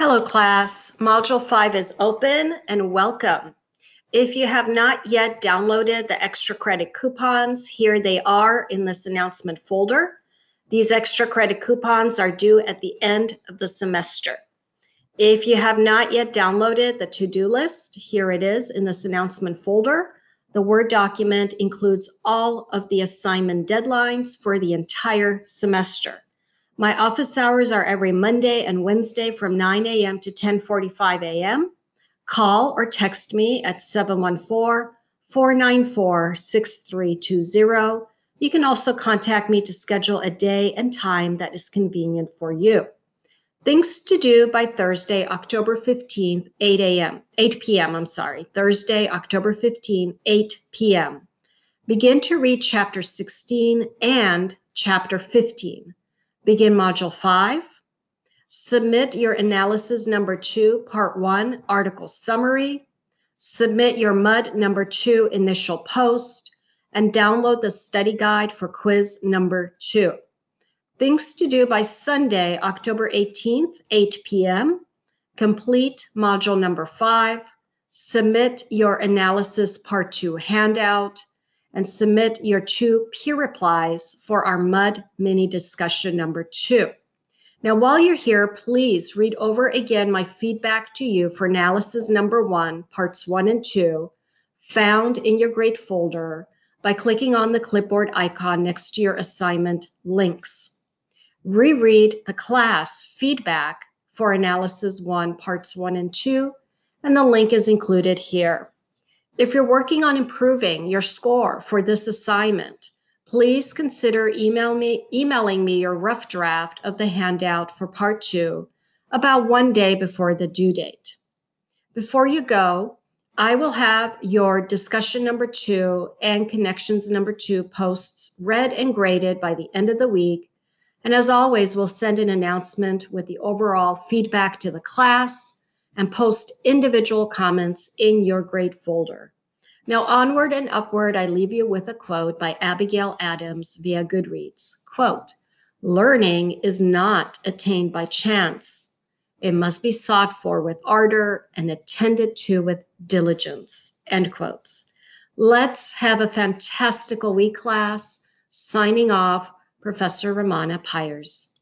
Hello, class. Module 5 is open and welcome. If you have not yet downloaded the extra credit coupons, here they are in this announcement folder. These extra credit coupons are due at the end of the semester. If you have not yet downloaded the to-do list, here it is in this announcement folder. The Word document includes all of the assignment deadlines for the entire semester. My office hours are every Monday and Wednesday from 9 a.m. to 10:45 a.m. Call or text me at 714-494-6320. You can also contact me to schedule a day and time that is convenient for you. Things to do by Thursday, October 15th, 8 a.m., 8 p.m., I'm sorry, Thursday, October 15th, 8 p.m. Begin to read chapter 16 and chapter 15. Begin Module 5. Submit your analysis number two, part one, article summary. Submit your MUD number two initial post and download the study guide for quiz number two. Things to do by Sunday, October 18th, 8 p.m. Complete module number five. Submit your analysis part two handout and submit your two peer replies for our MUD mini discussion number two. Now, while you're here, please read over again my feedback to you for analysis number one, parts one and two, found in your grade folder by clicking on the clipboard icon next to your assignment links. Reread the class feedback for analysis one, parts one and two, and the link is included here. If you're working on improving your score for this assignment, please consider email me, emailing me your rough draft of the handout for part two about one day before the due date. Before you go, I will have your discussion number two and connections number two posts read and graded by the end of the week. And as always, we'll send an announcement with the overall feedback to the class and post individual comments in your grade folder. Now, onward and upward, I leave you with a quote by Abigail Adams via Goodreads. Quote, learning is not attained by chance. It must be sought for with ardor and attended to with diligence. End quotes. Let's have a fantastical week, class. Signing off, Professor Ramana Pyers.